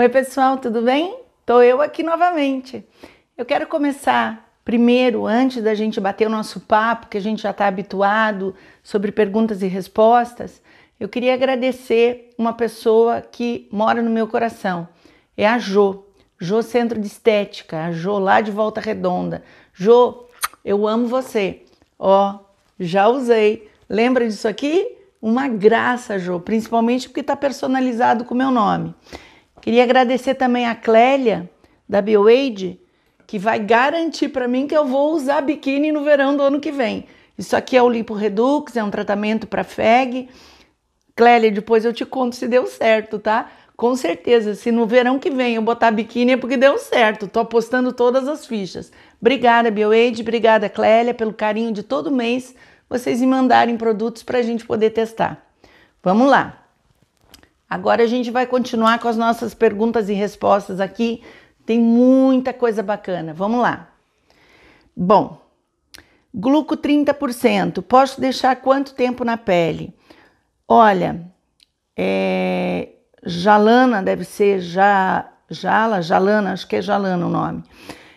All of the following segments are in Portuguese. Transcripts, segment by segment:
Oi, pessoal, tudo bem? Tô eu aqui novamente. Eu quero começar primeiro, antes da gente bater o nosso papo, que a gente já está habituado sobre perguntas e respostas, eu queria agradecer uma pessoa que mora no meu coração. É a Jo, Jo Centro de Estética, a Jo lá de Volta Redonda. Jo, eu amo você. Ó, já usei. Lembra disso aqui? Uma graça, Jo, principalmente porque está personalizado com o meu nome. Queria agradecer também a Clélia, da BioAid, que vai garantir para mim que eu vou usar biquíni no verão do ano que vem. Isso aqui é o Lipo Redux, é um tratamento para FEG. Clélia, depois eu te conto se deu certo, tá? Com certeza, se no verão que vem eu botar biquíni é porque deu certo. Tô apostando todas as fichas. Obrigada, BioAid, obrigada, Clélia, pelo carinho de todo mês vocês me mandarem produtos para a gente poder testar. Vamos lá. Agora a gente vai continuar com as nossas perguntas e respostas aqui. Tem muita coisa bacana. Vamos lá. Bom, gluco 30%. Posso deixar quanto tempo na pele? Olha, é, Jalana deve ser já, Jala, Jalana, acho que é Jalana o nome.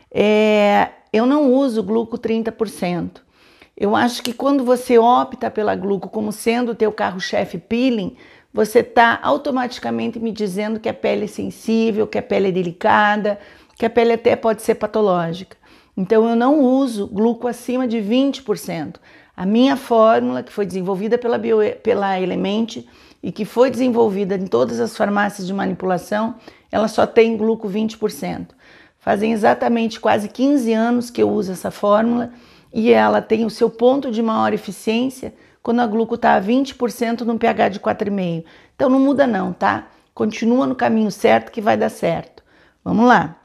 É, eu não uso gluco 30%. Eu acho que quando você opta pela gluco como sendo o teu carro-chefe peeling, você está automaticamente me dizendo que a pele é sensível, que a pele é delicada, que a pele até pode ser patológica. Então eu não uso gluco acima de 20%. A minha fórmula, que foi desenvolvida pela, Bio, pela Element e que foi desenvolvida em todas as farmácias de manipulação, ela só tem gluco 20%. Fazem exatamente quase 15 anos que eu uso essa fórmula e ela tem o seu ponto de maior eficiência quando a gluco está a 20% no pH de 4,5. Então não muda não, tá? Continua no caminho certo que vai dar certo. Vamos lá.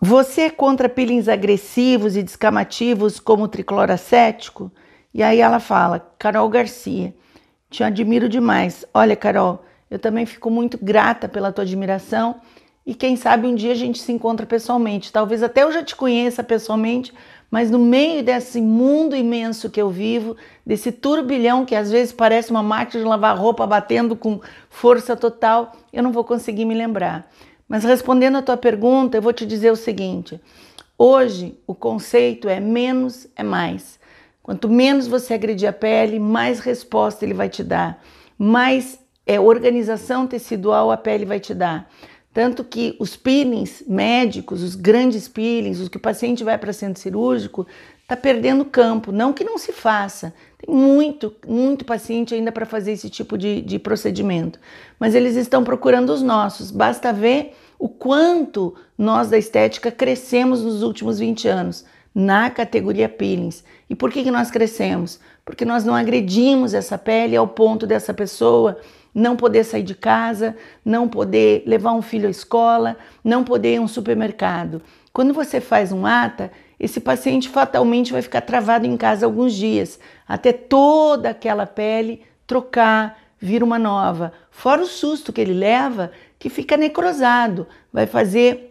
Você é contra peelings agressivos e descamativos como o tricloracético? E aí ela fala, Carol Garcia, te admiro demais. Olha, Carol, eu também fico muito grata pela tua admiração e quem sabe um dia a gente se encontra pessoalmente. Talvez até eu já te conheça pessoalmente, mas no meio desse mundo imenso que eu vivo, desse turbilhão que às vezes parece uma máquina de lavar roupa batendo com força total, eu não vou conseguir me lembrar. Mas respondendo a tua pergunta, eu vou te dizer o seguinte: hoje o conceito é menos é mais. Quanto menos você agredir a pele, mais resposta ele vai te dar, mais é, organização tecidual a pele vai te dar. Tanto que os peelings médicos, os grandes peelings, os que o paciente vai para centro cirúrgico, está perdendo campo. Não que não se faça, tem muito, muito paciente ainda para fazer esse tipo de, de procedimento, mas eles estão procurando os nossos. Basta ver o quanto nós da estética crescemos nos últimos 20 anos na categoria peelings. E por que, que nós crescemos? Porque nós não agredimos essa pele ao ponto dessa pessoa não poder sair de casa, não poder levar um filho à escola, não poder ir a um supermercado. Quando você faz um ATA, esse paciente fatalmente vai ficar travado em casa alguns dias, até toda aquela pele trocar, vir uma nova. Fora o susto que ele leva, que fica necrosado, vai fazer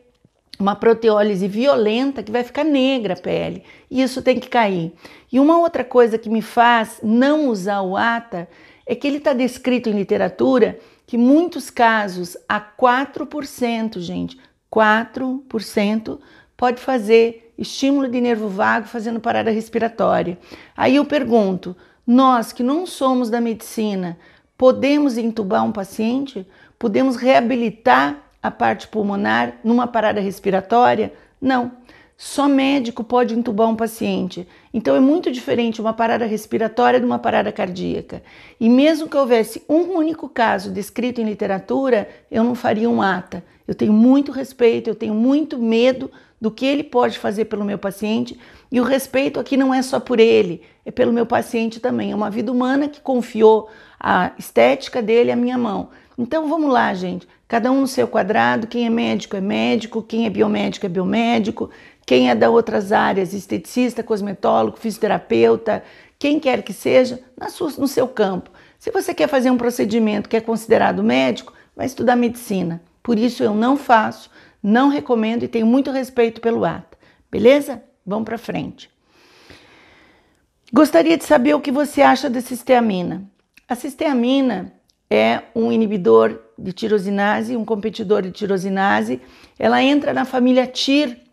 uma proteólise violenta que vai ficar negra a pele. E isso tem que cair. E uma outra coisa que me faz não usar o ATA é que ele está descrito em literatura que muitos casos, a 4%, gente, 4% pode fazer estímulo de nervo vago fazendo parada respiratória. Aí eu pergunto, nós que não somos da medicina, podemos entubar um paciente? Podemos reabilitar a parte pulmonar numa parada respiratória? Não. Só médico pode entubar um paciente. Então é muito diferente uma parada respiratória de uma parada cardíaca. E mesmo que houvesse um único caso descrito em literatura, eu não faria um ata. Eu tenho muito respeito, eu tenho muito medo do que ele pode fazer pelo meu paciente. E o respeito aqui não é só por ele, é pelo meu paciente também. É uma vida humana que confiou a estética dele à minha mão. Então vamos lá, gente. Cada um no seu quadrado. Quem é médico é médico, quem é biomédico é biomédico, quem é da outras áreas, esteticista, cosmetólogo, fisioterapeuta, quem quer que seja, no seu campo. Se você quer fazer um procedimento que é considerado médico, vai estudar medicina. Por isso eu não faço, não recomendo e tenho muito respeito pelo ATA. Beleza? Vamos para frente. Gostaria de saber o que você acha da cisteamina. A cisteamina é um inibidor de tirosinase, um competidor de tirosinase. Ela entra na família TIR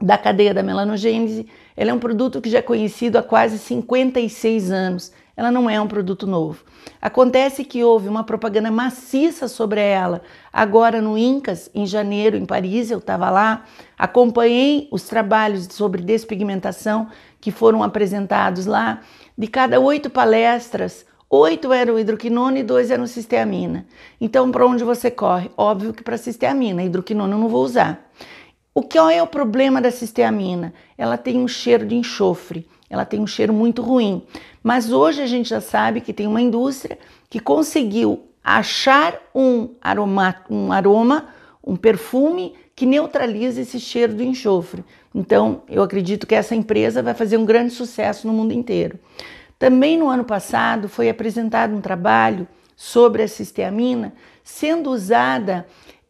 da cadeia da melanogênese. Ela é um produto que já é conhecido há quase 56 anos. Ela não é um produto novo. Acontece que houve uma propaganda maciça sobre ela agora no Incas, em janeiro, em Paris. Eu estava lá, acompanhei os trabalhos sobre despigmentação que foram apresentados lá. De cada oito palestras, oito eram hidroquinona e dois eram cisteamina. Então, para onde você corre? Óbvio que para cisteamina, hidroquinona eu não vou usar. O que é o problema da cisteamina? Ela tem um cheiro de enxofre, ela tem um cheiro muito ruim. Mas hoje a gente já sabe que tem uma indústria que conseguiu achar um aroma, um, aroma, um perfume que neutraliza esse cheiro do enxofre. Então, eu acredito que essa empresa vai fazer um grande sucesso no mundo inteiro. Também no ano passado foi apresentado um trabalho sobre a cisteamina sendo usada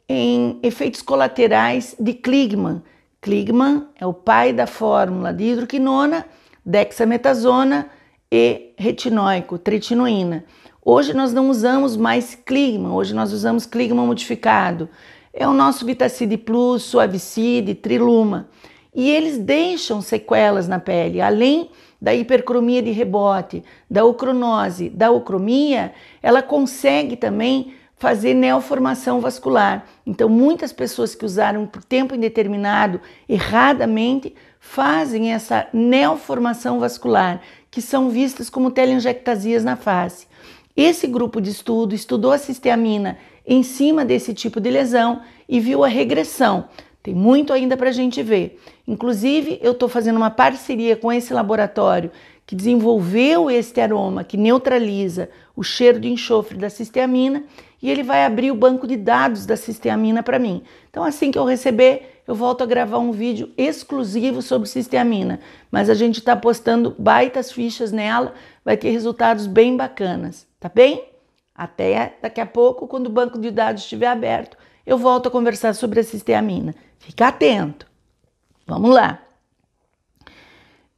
em efeitos colaterais de Kligman. Kligman é o pai da fórmula de hidroquinona, dexametasona e retinóico, tretinoína. Hoje nós não usamos mais Kligman, hoje nós usamos Kligman modificado. É o nosso Vitacid Plus, Suavicid, Triluma. E eles deixam sequelas na pele, além da hipercromia de rebote, da ocronose, da ocromia, ela consegue também fazer neoformação vascular. Então, muitas pessoas que usaram por tempo indeterminado erradamente fazem essa neoformação vascular, que são vistas como telangiectasias na face. Esse grupo de estudo estudou a cisteamina em cima desse tipo de lesão e viu a regressão. Tem muito ainda para a gente ver. Inclusive, eu estou fazendo uma parceria com esse laboratório que desenvolveu este aroma que neutraliza o cheiro de enxofre da cisteamina e ele vai abrir o banco de dados da cisteamina para mim. Então, assim que eu receber, eu volto a gravar um vídeo exclusivo sobre cisteamina, mas a gente está postando baitas fichas nela, vai ter resultados bem bacanas, tá bem? Até daqui a pouco, quando o banco de dados estiver aberto, eu volto a conversar sobre a cisteamina. Fica atento. Vamos lá.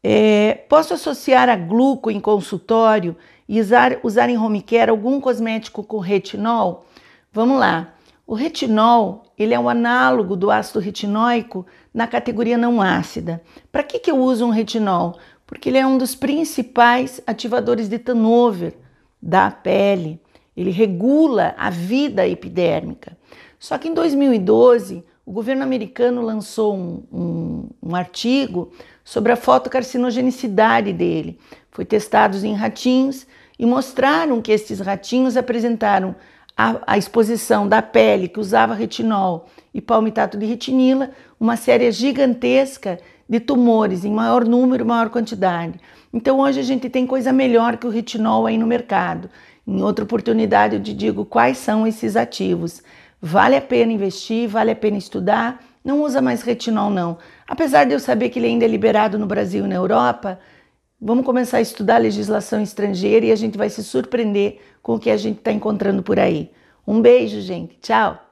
É, posso associar a gluco em consultório e usar, usar em home care algum cosmético com retinol? Vamos lá. O retinol ele é o análogo do ácido retinóico na categoria não ácida. Para que, que eu uso um retinol? Porque ele é um dos principais ativadores de turnover da pele. Ele regula a vida epidérmica. Só que em 2012 o governo americano lançou um, um, um artigo sobre a fotocarcinogenicidade dele. Foi testados em ratinhos e mostraram que esses ratinhos apresentaram a, a, exposição da pele que usava retinol e palmitato de retinila, uma série gigantesca de tumores em maior número, maior quantidade. Então hoje a gente tem coisa melhor que o retinol aí no mercado. Em outra oportunidade eu te digo quais são esses ativos. Vale a pena investir, vale a pena estudar. Não usa mais retinol, não. Apesar de eu saber que ele ainda é liberado no Brasil e na Europa, vamos começar a estudar a legislação estrangeira e a gente vai se surpreender com o que a gente está encontrando por aí. Um beijo, gente. Tchau!